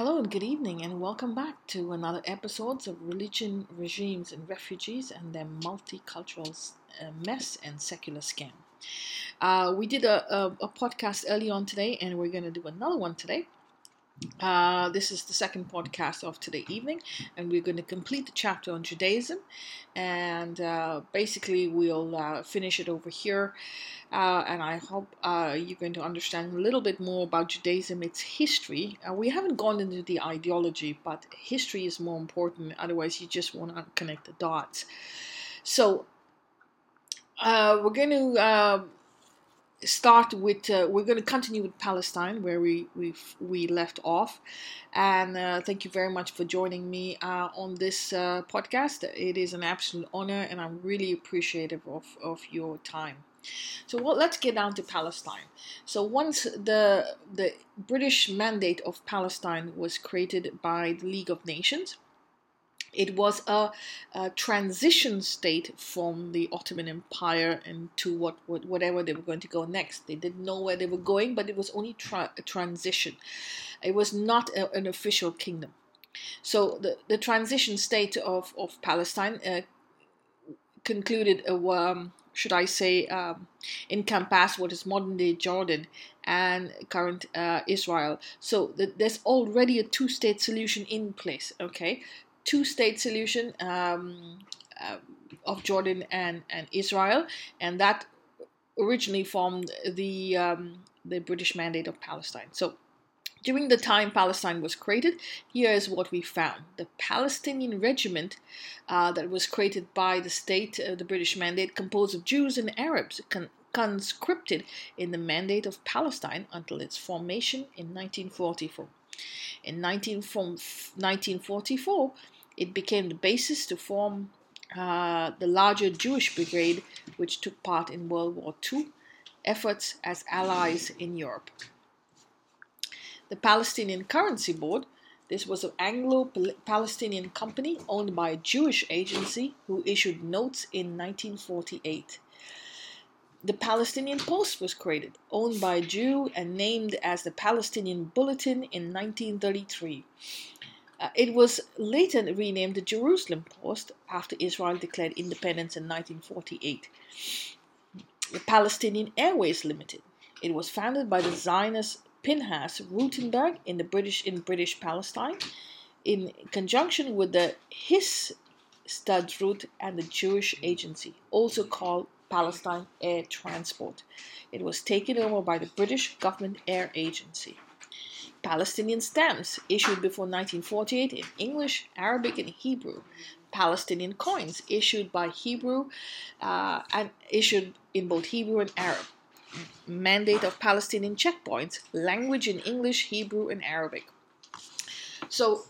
Hello and good evening, and welcome back to another episode of Religion, Regimes, and Refugees and their multicultural uh, mess and secular scam. Uh, we did a, a, a, podcast early on today, and we're going to do another one today. Uh, this is the second podcast of today evening, and we're going to complete the chapter on Judaism, and uh, basically we'll uh, finish it over here. Uh, and I hope uh, you're going to understand a little bit more about Judaism, its history. Uh, we haven't gone into the ideology, but history is more important. Otherwise, you just want to connect the dots. So we're going to start with uh, we're going to continue with Palestine where we we we left off. And uh, thank you very much for joining me uh, on this uh, podcast. It is an absolute honor and I'm really appreciative of, of your time. So well, let's get down to Palestine. So once the the British mandate of Palestine was created by the League of Nations it was a, a, transition state from the Ottoman Empire into what, what, whatever they were going to go next. They didn't know where they were going, but it was only tra- a transition. It was not a, an official kingdom. So the, the transition state of, of Palestine uh, concluded, uh, um, should I say, um, encompassed what is modern day Jordan and current uh, Israel. So the, there's already a two state solution in place. Okay, two state solution um, uh, of Jordan and, and Israel, and that originally formed the um, the British Mandate of Palestine. So. During the time Palestine was created, here is what we found. The Palestinian regiment uh, that was created by the state, uh, the British Mandate, composed of Jews and Arabs, con- conscripted in the Mandate of Palestine until its formation in 1944. In 19, from 1944, it became the basis to form uh, the larger Jewish Brigade, which took part in World War II efforts as allies in Europe. The Palestinian Currency Board, this was an Anglo Palestinian company owned by a Jewish agency who issued notes in 1948. The Palestinian Post was created, owned by a Jew, and named as the Palestinian Bulletin in 1933. Uh, it was later renamed the Jerusalem Post after Israel declared independence in 1948. The Palestinian Airways Limited. It was founded by the Zionist Pinhas Rutenberg in the British in British Palestine, in conjunction with the Histadrut and the Jewish Agency, also called Palestine Air Transport. It was taken over by the British Government Air Agency. Palestinian stamps issued before 1948 in English, Arabic, and Hebrew. Palestinian coins issued by Hebrew uh, and issued in both Hebrew and Arab. Mandate of Palestinian checkpoints, language in English, Hebrew, and Arabic. So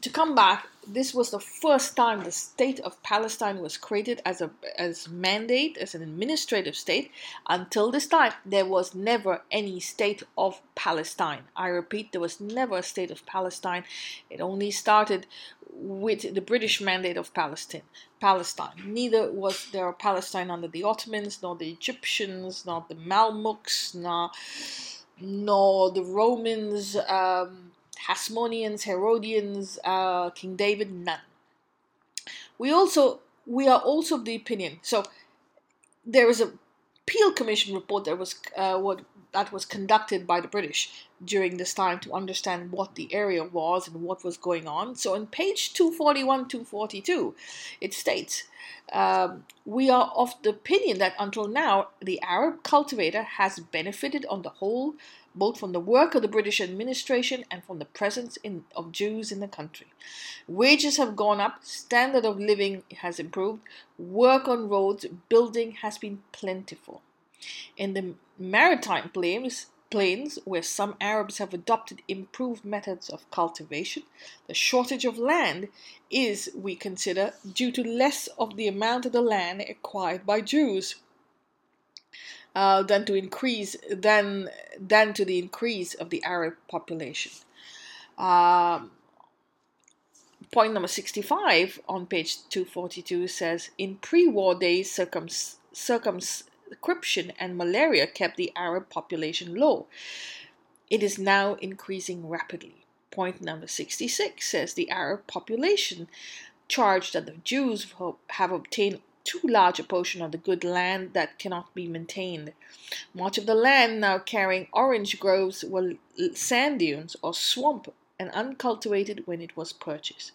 to come back, this was the first time the state of Palestine was created as a as mandate as an administrative state. Until this time, there was never any state of Palestine. I repeat, there was never a state of Palestine. It only started with the British mandate of Palestine. Palestine. Neither was there a Palestine under the Ottomans, nor the Egyptians, nor the Mamluks, nor nor the Romans. Um, Hasmoneans, Herodians, uh, King David, none. We also we are also of the opinion. So there is a Peel Commission report that was uh, what that was conducted by the British during this time to understand what the area was and what was going on. So, on page 241 242, it states um, We are of the opinion that until now, the Arab cultivator has benefited on the whole both from the work of the British administration and from the presence in, of Jews in the country. Wages have gone up, standard of living has improved, work on roads, building has been plentiful. In the maritime plains, plains where some Arabs have adopted improved methods of cultivation, the shortage of land is, we consider, due to less of the amount of the land acquired by Jews uh, than to increase than than to the increase of the Arab population. Um, point number 65 on page 242 says in pre-war days circum- circumscription and malaria kept the arab population low it is now increasing rapidly Point number 66 says the Arab population charged that the Jews have obtained too large a portion of the good land that cannot be maintained. Much of the land now carrying orange groves were sand dunes or swamp and uncultivated when it was purchased.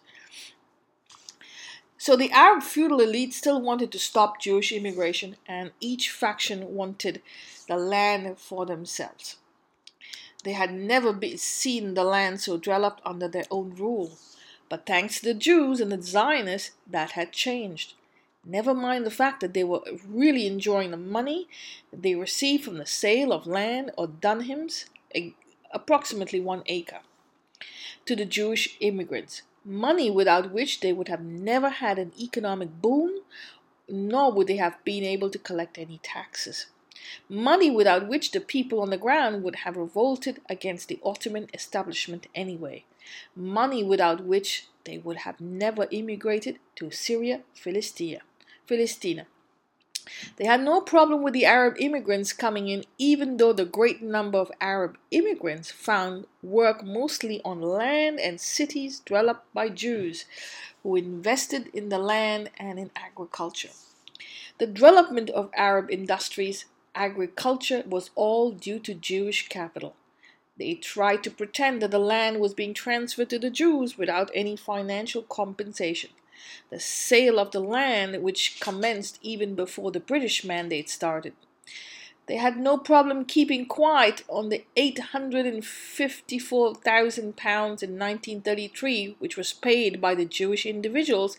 So the Arab feudal elite still wanted to stop Jewish immigration, and each faction wanted the land for themselves. They had never seen the land so developed under their own rule. But thanks to the Jews and the Zionists, that had changed. Never mind the fact that they were really enjoying the money they received from the sale of land or dunams, approximately one acre, to the Jewish immigrants. Money without which they would have never had an economic boom, nor would they have been able to collect any taxes. Money without which the people on the ground would have revolted against the Ottoman establishment anyway. Money without which they would have never immigrated to Syria, Philistia. Philistina. They had no problem with the Arab immigrants coming in, even though the great number of Arab immigrants found work mostly on land and cities developed by Jews who invested in the land and in agriculture. The development of Arab industries, agriculture, was all due to Jewish capital. They tried to pretend that the land was being transferred to the Jews without any financial compensation. The sale of the land, which commenced even before the British mandate started. They had no problem keeping quiet on the £854,000 in 1933, which was paid by the Jewish individuals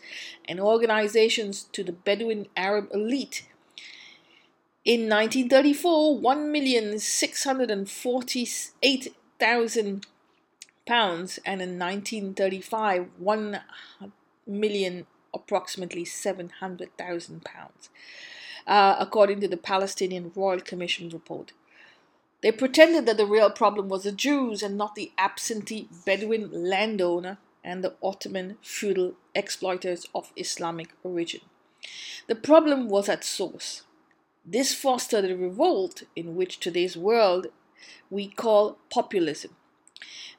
and organizations to the Bedouin Arab elite. In 1934, 1,648,000 pounds, and in 1935, 1 million, approximately 700,000 pounds, uh, according to the Palestinian Royal Commission report. They pretended that the real problem was the Jews and not the absentee Bedouin landowner and the Ottoman feudal exploiters of Islamic origin. The problem was at source. This fostered a revolt in which today's world we call populism.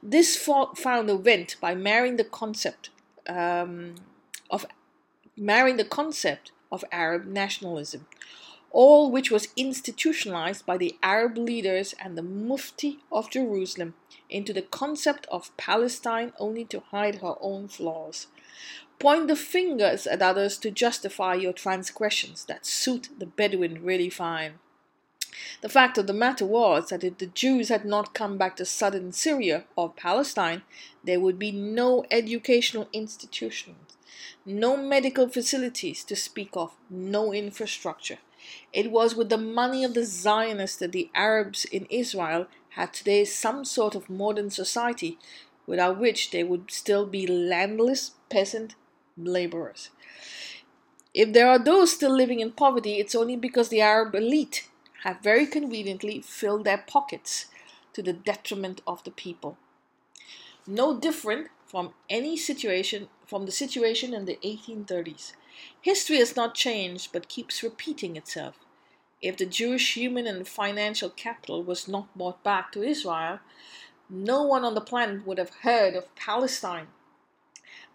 This found a vent by marrying the concept um, of marrying the concept of Arab nationalism, all which was institutionalized by the Arab leaders and the Mufti of Jerusalem into the concept of Palestine only to hide her own flaws. Point the fingers at others to justify your transgressions that suit the Bedouin really fine. The fact of the matter was that if the Jews had not come back to southern Syria or Palestine, there would be no educational institutions, no medical facilities to speak of, no infrastructure. It was with the money of the Zionists that the Arabs in Israel had today some sort of modern society, without which they would still be landless peasant laborers. If there are those still living in poverty, it's only because the Arab elite have very conveniently filled their pockets to the detriment of the people. No different from any situation from the situation in the 1830s. History has not changed but keeps repeating itself. If the Jewish human and financial capital was not brought back to Israel, no one on the planet would have heard of Palestine.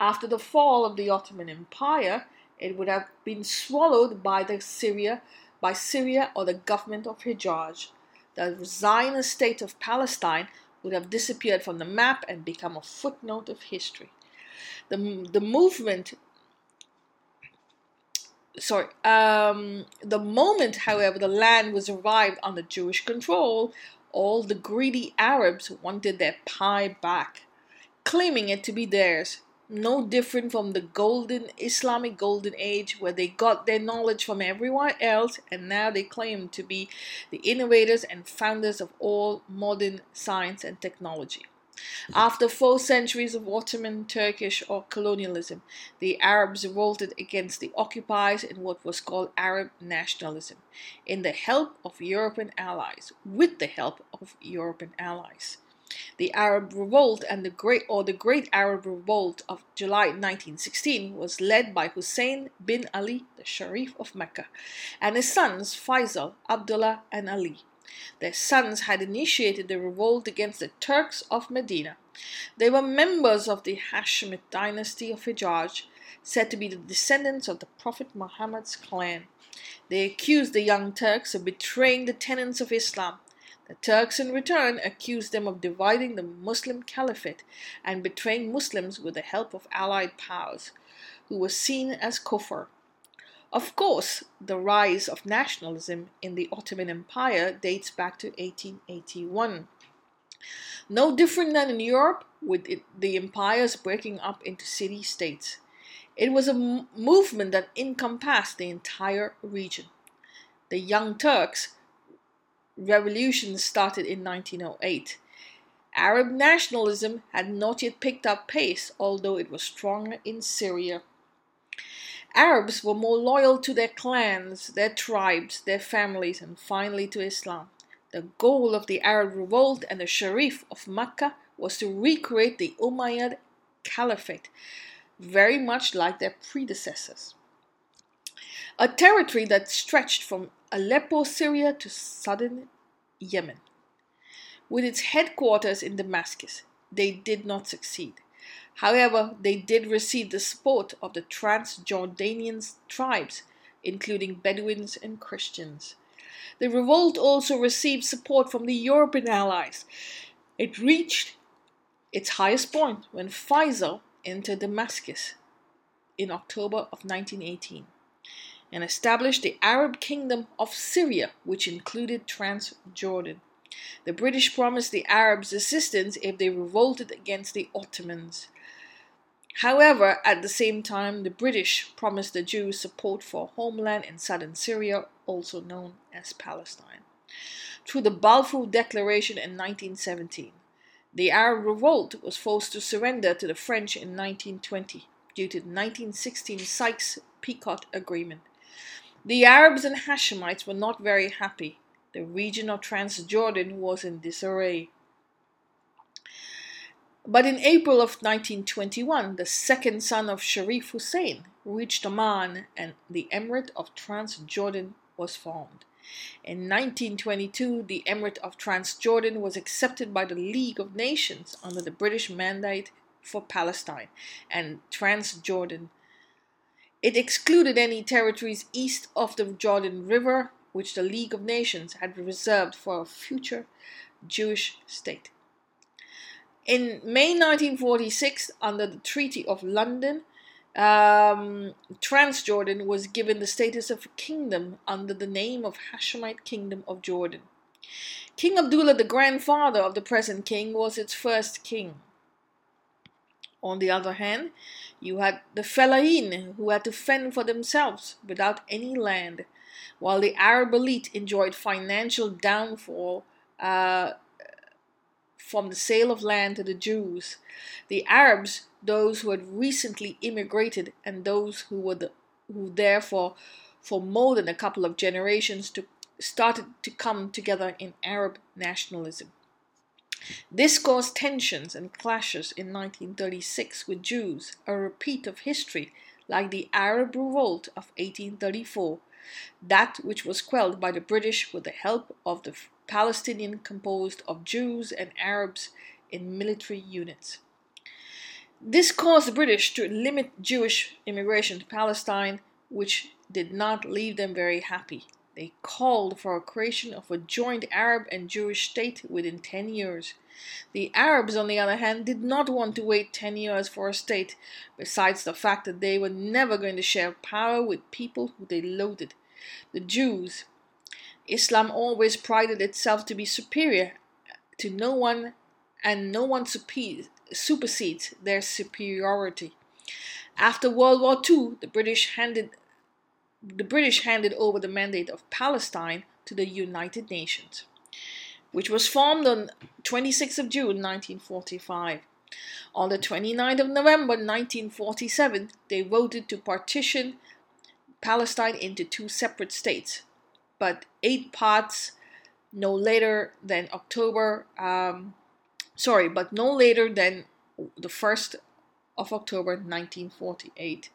After the fall of the Ottoman Empire, it would have been swallowed by the Syria by Syria or the government of Hijaz. The Zionist state of Palestine would have disappeared from the map and become a footnote of history. The, the movement sorry, um, the moment, however, the land was arrived under Jewish control, all the greedy Arabs wanted their pie back, claiming it to be theirs no different from the golden Islamic golden age where they got their knowledge from everyone else and now they claim to be the innovators and founders of all modern science and technology. After four centuries of Ottoman, Turkish, or colonialism, the Arabs revolted against the occupiers in what was called Arab nationalism, in the help of European allies, with the help of European allies. The Arab Revolt and the Great or the Great Arab Revolt of July 1916 was led by Hussein bin Ali, the Sharif of Mecca, and his sons Faisal, Abdullah, and Ali. Their sons had initiated the revolt against the Turks of Medina. They were members of the Hashemite dynasty of Hijaz, said to be the descendants of the Prophet Muhammad's clan. They accused the Young Turks of betraying the tenets of Islam. The Turks, in return, accused them of dividing the Muslim Caliphate and betraying Muslims with the help of Allied powers, who were seen as kufr. Of course, the rise of nationalism in the Ottoman Empire dates back to 1881. No different than in Europe, with it, the empires breaking up into city states. It was a m- movement that encompassed the entire region. The Young Turks revolution started in 1908. Arab nationalism had not yet picked up pace, although it was stronger in Syria. Arabs were more loyal to their clans, their tribes, their families, and finally to Islam. The goal of the Arab revolt and the Sharif of Mecca was to recreate the Umayyad Caliphate, very much like their predecessors. A territory that stretched from Aleppo, Syria to southern Yemen. With its headquarters in Damascus, they did not succeed. However, they did receive the support of the Transjordanian tribes, including Bedouins and Christians. The revolt also received support from the European allies. It reached its highest point when Faisal entered Damascus in October of 1918 and established the Arab Kingdom of Syria, which included Transjordan. The British promised the Arabs assistance if they revolted against the Ottomans. However, at the same time, the British promised the Jews support for homeland in southern Syria, also known as Palestine. Through the Balfour Declaration in 1917, the Arab revolt was forced to surrender to the French in 1920 due to the 1916 Sykes-Picot Agreement. The Arabs and Hashemites were not very happy. The region of Transjordan was in disarray. But in April of 1921, the second son of Sharif Hussein reached Amman and the Emirate of Transjordan was formed. In 1922, the Emirate of Transjordan was accepted by the League of Nations under the British Mandate for Palestine and Transjordan. It excluded any territories east of the Jordan River, which the League of Nations had reserved for a future Jewish state. In May 1946, under the Treaty of London, um, Transjordan was given the status of a kingdom under the name of Hashemite Kingdom of Jordan. King Abdullah, the grandfather of the present king, was its first king. On the other hand, you had the Fellahin, who had to fend for themselves without any land, while the Arab elite enjoyed financial downfall uh, from the sale of land to the Jews. The Arabs, those who had recently immigrated, and those who were the, who therefore for more than a couple of generations to, started to come together in Arab nationalism. This caused tensions and clashes in 1936 with Jews, a repeat of history like the Arab Revolt of 1834, that which was quelled by the British with the help of the Palestinian composed of Jews and Arabs in military units. This caused the British to limit Jewish immigration to Palestine, which did not leave them very happy. They called for a creation of a joint Arab and Jewish state within 10 years. The Arabs, on the other hand, did not want to wait 10 years for a state, besides the fact that they were never going to share power with people who they loathed. The Jews, Islam always prided itself to be superior to no one, and no one supersedes their superiority. After World War II, the British handed the British handed over the mandate of Palestine to the United Nations, which was formed on 26th of June 1945. On the 29th of November 1947, they voted to partition Palestine into two separate states, but eight parts no later than October, um, sorry, but no later than the 1st of October 1948.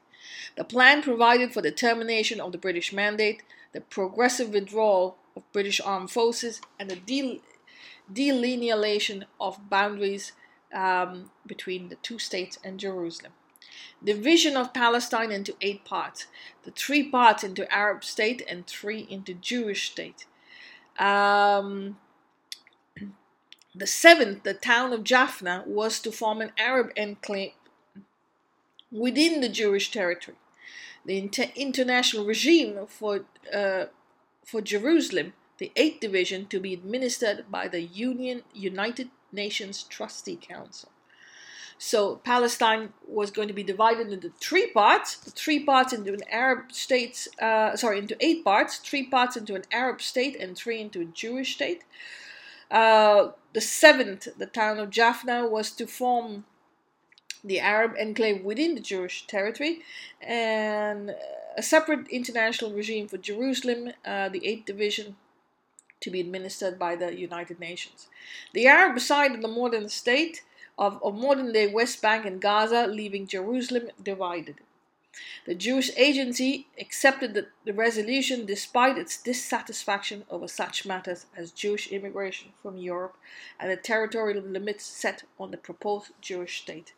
The plan provided for the termination of the British Mandate, the progressive withdrawal of British armed forces, and the del- delineation of boundaries um, between the two states and Jerusalem. Division of Palestine into eight parts, the three parts into Arab state and three into Jewish state. Um, the seventh, the town of Jaffna, was to form an Arab enclave within the Jewish territory. The inter- international regime for, uh, for Jerusalem, the eighth division, to be administered by the Union United Nations Trustee Council. So Palestine was going to be divided into three parts. Three parts into an Arab state, uh, sorry, into eight parts. Three parts into an Arab state and three into a Jewish state. Uh, the seventh, the town of Jaffna, was to form the Arab enclave within the Jewish territory, and a separate international regime for Jerusalem, uh, the eighth division, to be administered by the United Nations. The Arab side of the modern state of, of modern day West Bank and Gaza, leaving Jerusalem divided. The Jewish Agency accepted the, the, resolution despite its dissatisfaction over such matters as Jewish immigration from Europe and the territorial limits set on the proposed Jewish state.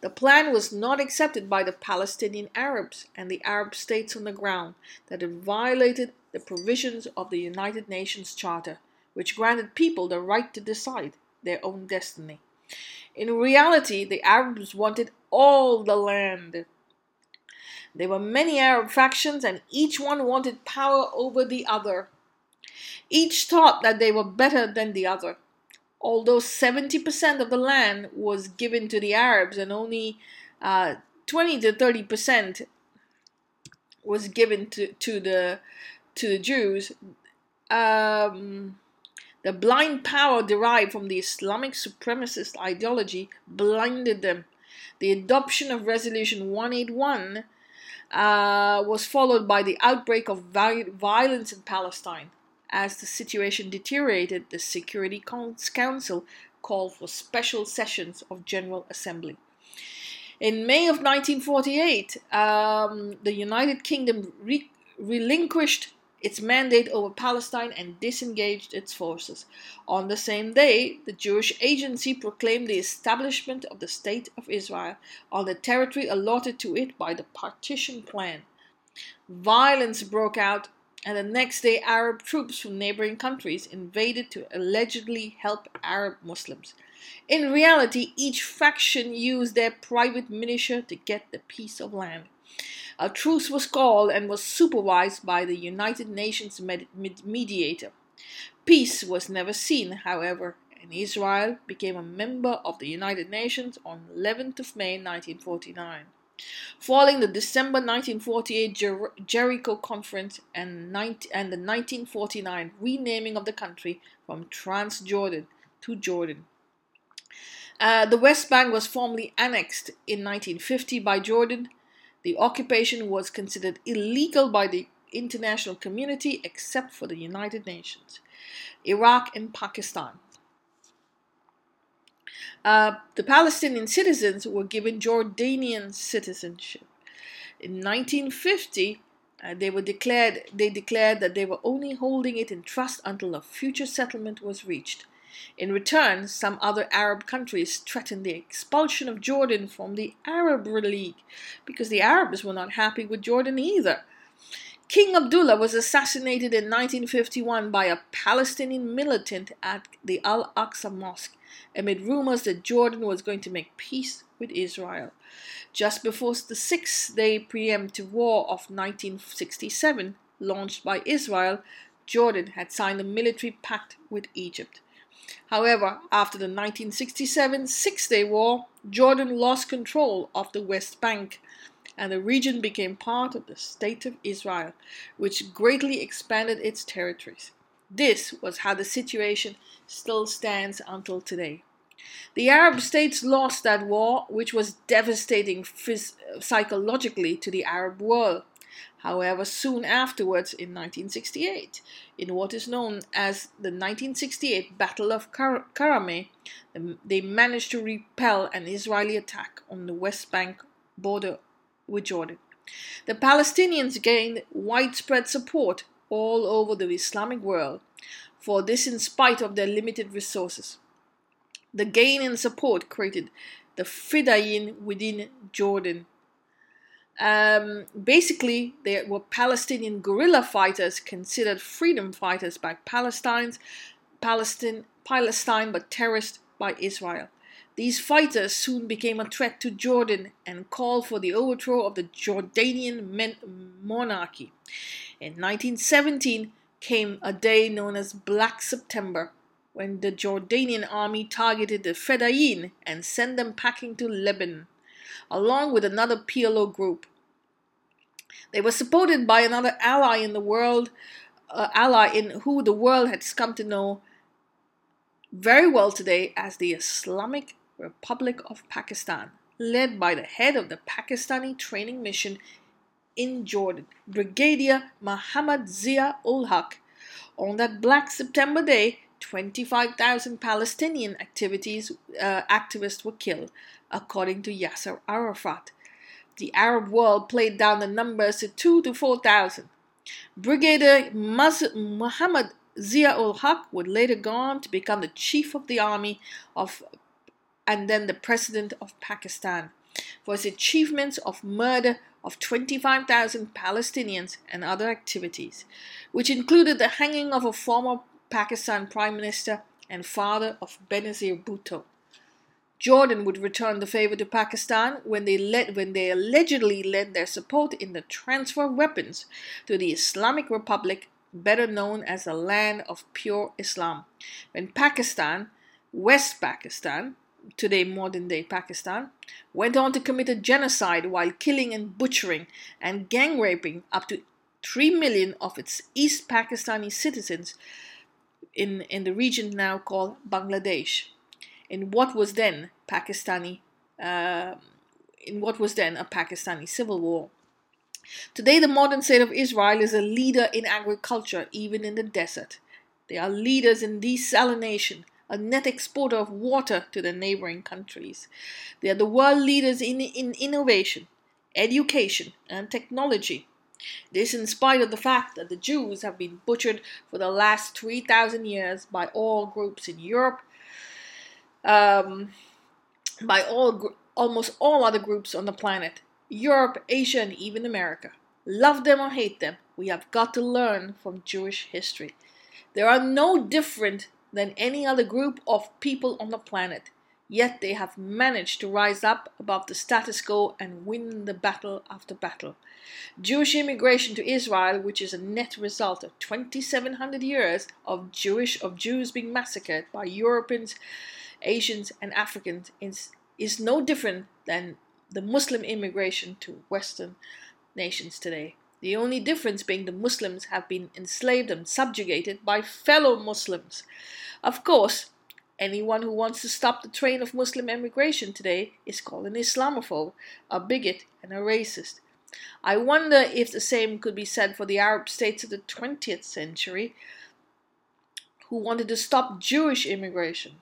The plan was not accepted by the Palestinian Arabs and the Arab states on the ground that it violated the provisions of the United Nations Charter, which granted people the right to decide their own destiny. In reality, the Arabs wanted all the land. There were many Arab factions, and each one wanted power over the other. Each thought that they were better than the other. Although 70% of the land was given to the Arabs and only uh, 20 to 30% was given to, to the to the Jews, um, the blind power derived from the Islamic supremacist ideology blinded them. The adoption of Resolution 181 uh, was followed by the outbreak of violence in Palestine. As the situation deteriorated, the Security Council called for special sessions of General Assembly. In May of 1948, um, the United Kingdom re- relinquished its mandate over Palestine and disengaged its forces. On the same day, the Jewish Agency proclaimed the establishment of the State of Israel on the territory allotted to it by the partition plan. Violence broke out, and the next day, Arab troops from neighboring countries invaded to allegedly help Arab Muslims. In reality, each faction used their private militia to get the piece of land. A truce was called and was supervised by the United Nations med- med- mediator. Peace was never seen, however, and Israel became a member of the United Nations on 11th of May 1949. Following the December 1948 Jer- Jericho Conference and, 19- and the 1949 renaming of the country from Transjordan to Jordan. Uh, the West Bank was formally annexed in 1950 by Jordan the occupation was considered illegal by the international community except for the United Nations, Iraq, and Pakistan. Uh, the Palestinian citizens were given Jordanian citizenship. In 1950, uh, they were declared they declared that they were only holding it in trust until a future settlement was reached. In return, some other Arab countries threatened the expulsion of Jordan from the Arab League because the Arabs were not happy with Jordan either. King Abdullah was assassinated in 1951 by a Palestinian militant at the Al Aqsa Mosque amid rumors that Jordan was going to make peace with Israel. Just before the Six Day Preemptive War of 1967, launched by Israel, Jordan had signed a military pact with Egypt. However, after the 1967 Six Day War, Jordan lost control of the West Bank and the region became part of the State of Israel, which greatly expanded its territories. This was how the situation still stands until today. The Arab states lost that war, which was devastating phys- psychologically to the Arab world. However, soon afterwards, in 1968, in what is known as the 1968 Battle of Kar- Karameh, they managed to repel an Israeli attack on the West Bank border with Jordan. The Palestinians gained widespread support all over the Islamic world for this in spite of their limited resources. The gain in support created the Fedayeen within Jordan. Um, basically, they were Palestinian guerrilla fighters considered freedom fighters by Palestinians, Palestine, Palestine, but terrorists by Israel. These fighters soon became a threat to Jordan and called for the overthrow of the Jordanian monarchy. In 1917 came a day known as Black September, when the Jordanian army targeted the Fedayeen and sent them packing to Lebanon, along with another PLO group. They were supported by another ally in the world, uh, ally in who the world has come to know very well today as the Islamic Republic of Pakistan, led by the head of the Pakistani training mission in Jordan, Brigadier Muhammad Zia ul Haq. On that Black September Day, 25,000 Palestinian activities, uh, activists were killed, according to Yasser Arafat. The Arab world played down the numbers to 2 to 4,000. Brigadier Muhammad Zia ul Haq would later go on to become the chief of the army of and then the president of Pakistan for his achievements of murder of 25,000 Palestinians and other activities, which included the hanging of a former Pakistan Prime Minister and father of Benazir Bhutto. Jordan would return the favor to Pakistan when they, led, when they allegedly led their support in the transfer of weapons to the Islamic Republic, better known as the land of pure Islam. When Pakistan, West Pakistan, today modern day Pakistan, went on to commit a genocide while killing and butchering and gang raping up to 3 million of its East Pakistani citizens in, in the region now called Bangladesh, in what was then Pakistani, uh, in what was then a Pakistani civil war. Today, the modern state of Israel is a leader in agriculture, even in the desert. They are leaders in desalination, a net exporter of water to the neighboring countries. They are the world leaders in, in innovation, education, and technology. This in spite of the fact that the Jews have been butchered for the last 3,000 years by all groups in Europe, um, by all almost all other groups on the planet, Europe, Asia, and even America. Love them or hate them, we have got to learn from Jewish history. They are no different than any other group of people on the planet. Yet they have managed to rise up above the status quo and win the battle after battle. Jewish immigration to Israel, which is a net result of 2700 years of Jewish of Jews being massacred by Europeans, Asians and Africans is, is no different than the Muslim immigration to western nations today. The only difference being the Muslims have been enslaved and subjugated by fellow Muslims. Of course, anyone who wants to stop the train of Muslim immigration today is called an Islamophobe, a bigot, and a racist. I wonder if the same could be said for the Arab states of the 20th century who wanted to stop Jewish immigration.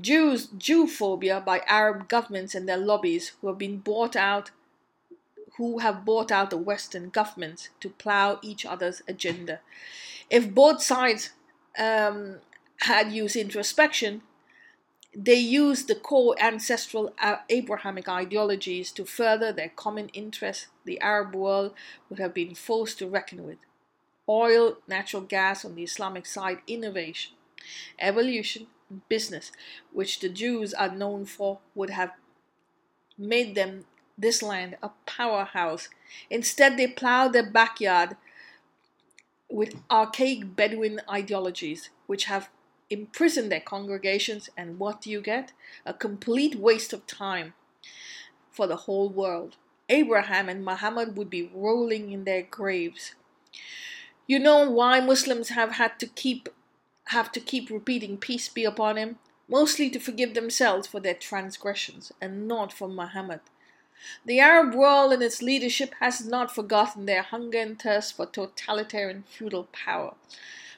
Jews, Jewphobia by Arab governments and their lobbies who have been bought out who have bought out the Western governments to plow each other's agenda. If both sides um, had used introspection, they used the core ancestral Abrahamic ideologies to further their common interests the Arab world would have been forced to reckon with. Oil, natural gas on the Islamic side, innovation, evolution, business, which the Jews are known for, would have made them this land a powerhouse. Instead, they plow their backyard with archaic Bedouin ideologies, which have imprisoned their congregations. And what do you get? A complete waste of time for the whole world. Abraham and Muhammad would be rolling in their graves. You know why Muslims have had to keep have to keep repeating peace be upon him? Mostly to forgive themselves for their transgressions and not for Muhammad. The Arab world and its leadership has not forgotten their hunger and thirst for totalitarian feudal power.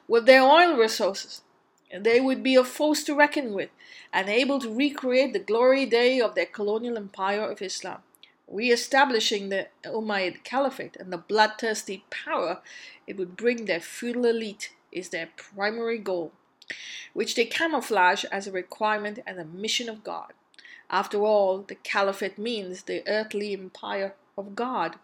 With their oil resources, they would be a force to reckon with and able to recreate the glory day of their colonial empire of Islam. Re-establishing the Umayyad Caliphate and the bloodthirsty power it would bring their feudal elite is their primary goal. which they camouflage as a requirement and a mission of God. After all, the caliphate means the earthly empire of God.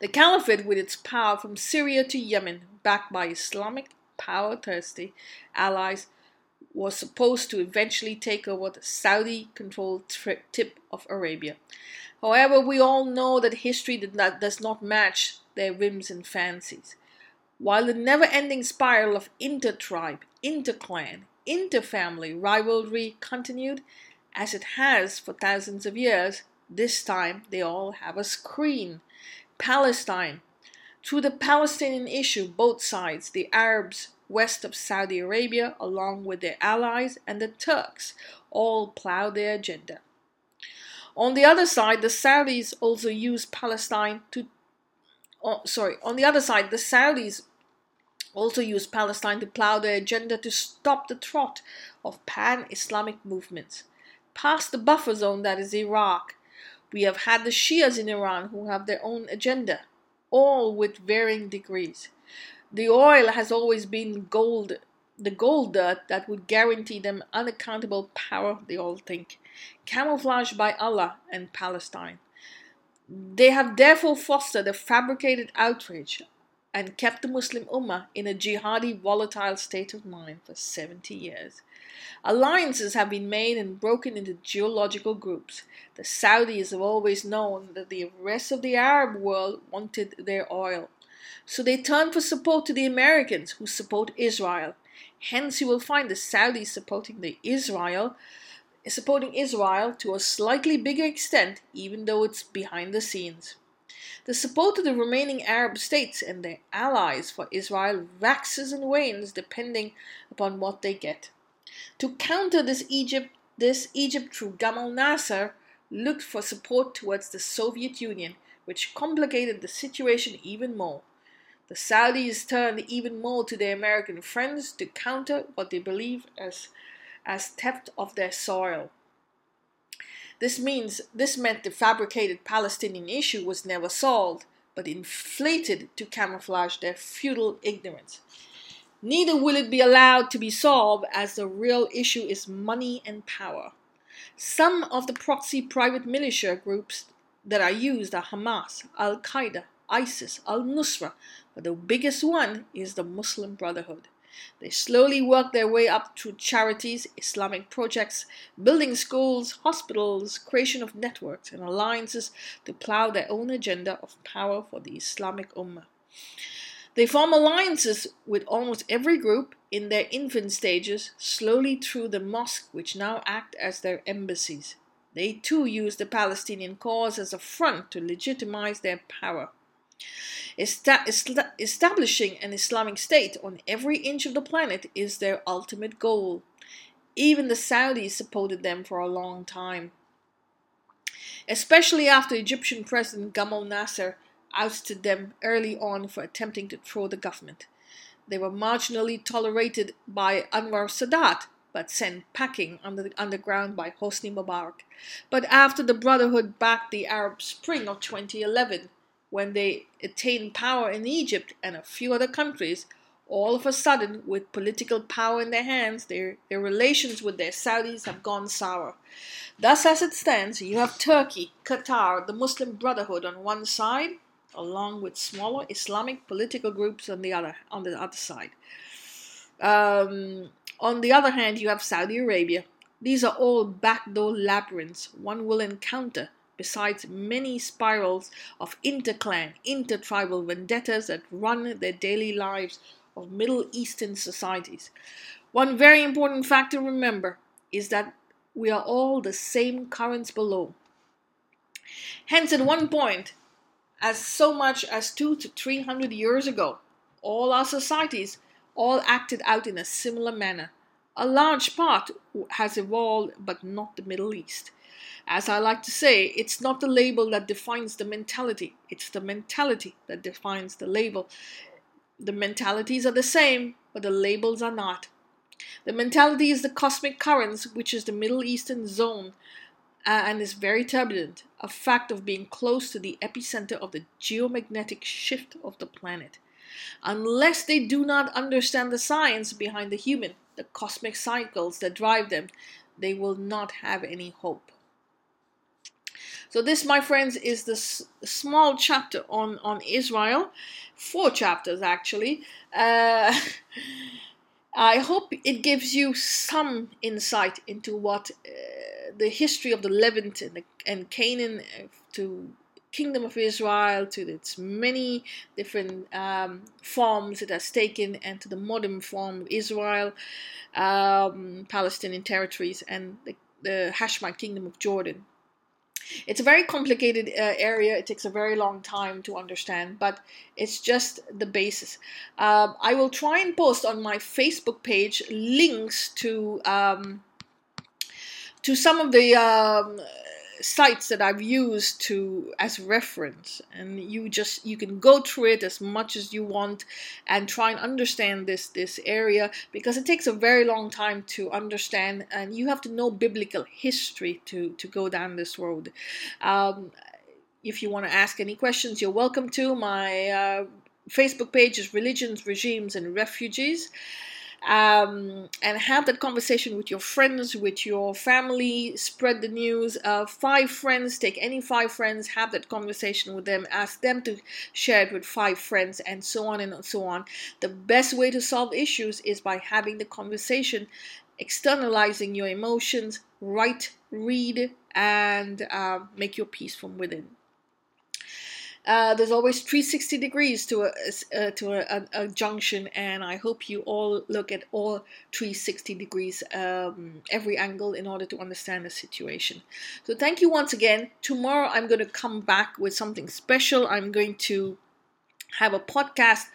The caliphate, with its power from Syria to Yemen, backed by Islamic power thirsty allies, was supposed to eventually take over the Saudi controlled tip of Arabia. However, we all know that history not, does not match their whims and fancies. While the never ending spiral of inter-tribe, inter-clan, inter-family rivalry continued, as it has for thousands of years, this time they all have a screen. Palestine. Through the Palestinian issue, both sides, the Arabs west of Saudi Arabia, along with their allies and the Turks, all plow their agenda. On the other side, the Saudis also use Palestine to. Oh, sorry, on the other side, the Saudis also use Palestine to plow their agenda to stop the trot of pan Islamic movements. Past the buffer zone that is Iraq, we have had the Shias in Iran who have their own agenda, all with varying degrees. The oil has always been gold, the gold dirt that would guarantee them unaccountable power, they all think, camouflaged by Allah and Palestine. They have therefore fostered a fabricated outrage and kept the Muslim Ummah in a jihadi volatile state of mind for 70 years. Alliances have been made and broken into geological groups. The Saudis have always known that the rest of the Arab world wanted their oil. So they turned for support to the Americans who support Israel. Hence you will find the Saudis supporting the Israel supporting Israel to a slightly bigger extent, even though it's behind the scenes. The support of the remaining Arab states and their allies for Israel waxes and wanes depending upon what they get. To counter this Egypt, this Egypt through Gamal Nasser looked for support towards the Soviet Union, which complicated the situation even more. The Saudis turned even more to their American friends to counter what they believe as, as theft of their soil. This means this meant the fabricated Palestinian issue was never solved, but inflated to camouflage their feudal ignorance. Neither will it be allowed to be solved as the real issue is money and power. Some of the proxy private militia groups that are used are Hamas, Al Qaeda, ISIS, Al Nusra, but the biggest one is the Muslim Brotherhood. They slowly work their way up through charities, Islamic projects, building schools, hospitals, creation of networks and alliances to plow their own agenda of power for the Islamic Ummah. They form alliances with almost every group in their infant stages, slowly through the mosque, which now act as their embassies. They too use the Palestinian cause as a front to legitimize their power establishing an Islamic state on every inch of the planet is their ultimate goal. Even the Saudis supported them for a long time. Especially after Egyptian President Gamal Nasser ousted them early on for attempting to throw the government. They were marginally tolerated by Anwar Sadat, but sent packing under the underground by Hosni Mubarak. But after the Brotherhood backed the Arab Spring of 2011, when they attained power in Egypt and a few other countries, all of a sudden, with political power in their hands, their, their relations with their Saudis have gone sour. Thus, as it stands, you have Turkey, Qatar, the Muslim Brotherhood on one side, along with smaller Islamic political groups on the other on the other side. Um, on the other hand, you have Saudi Arabia. These are all backdoor labyrinths one will encounter besides many spirals of interclan, intertribal vendettas that run their daily lives of Middle Eastern societies. One very important fact to remember is that we are all the same currents below. Hence, at one point, as so much as two to three hundred years ago, all our societies all acted out in a similar manner. A large part has evolved, but not the Middle East. As I like to say, it's not the label that defines the mentality, it's the mentality that defines the label. The mentalities are the same, but the labels are not. The mentality is the cosmic currents, which is the Middle Eastern zone, uh, and is very turbulent, a fact of being close to the epicenter of the geomagnetic shift of the planet. Unless they do not understand the science behind the human, the cosmic cycles that drive them, they will not have any hope. So this, my friends, is the s- small chapter on on Israel, four chapters actually. Uh, I hope it gives you some insight into what uh, the history of the Levant and, the, and Canaan uh, to kingdom of Israel to its many different um, forms it has taken and to the modern form of Israel, um, Palestinian territories, and the, the Hashemite kingdom of Jordan. It's a very complicated uh, area. It takes a very long time to understand, but it's just the basis. Um, I will try and post on my Facebook page links to um, to some of the um, sites that I've used to as reference and you just you can go through it as much as you want and try and understand this this area because it takes a very long time to understand and you have to know biblical history to to go down this road. Um, if you want to ask any questions you're welcome to. My uh, Facebook page is religions regimes and refugees um, and have that conversation with your friends, with your family. Spread the news. Uh, five friends, take any five friends, have that conversation with them. Ask them to share it with five friends, and so on and so on. The best way to solve issues is by having the conversation, externalizing your emotions, write, read, and uh, make your peace from within. Uh, there's always 360 degrees to a uh, to a, a, a, junction, and I hope you all look at all 360 degrees, um, every angle, in order to understand the situation. So thank you once again. Tomorrow I'm going to come back with something special. I'm going to have a podcast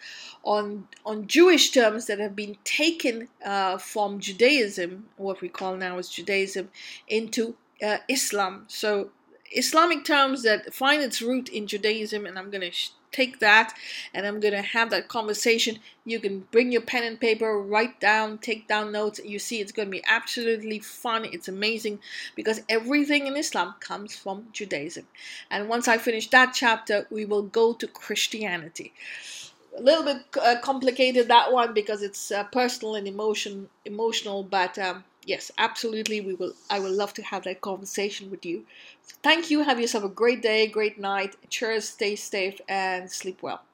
on on Jewish terms that have been taken uh, from Judaism, what we call now as Judaism, into uh, Islam. So Islamic terms that find its root in Judaism, and I'm going to sh- take that and I'm going to have that conversation. You can bring your pen and paper, write down, take down notes. You see, it's going to be absolutely fun. It's amazing because everything in Islam comes from Judaism. And once I finish that chapter, we will go to Christianity. A little bit uh, complicated that one because it's uh, personal and emotion emotional, but um, yes, absolutely, we will. I would love to have that conversation with you. So thank you. Have yourself a great day, great night. Cheers. Stay safe and sleep well.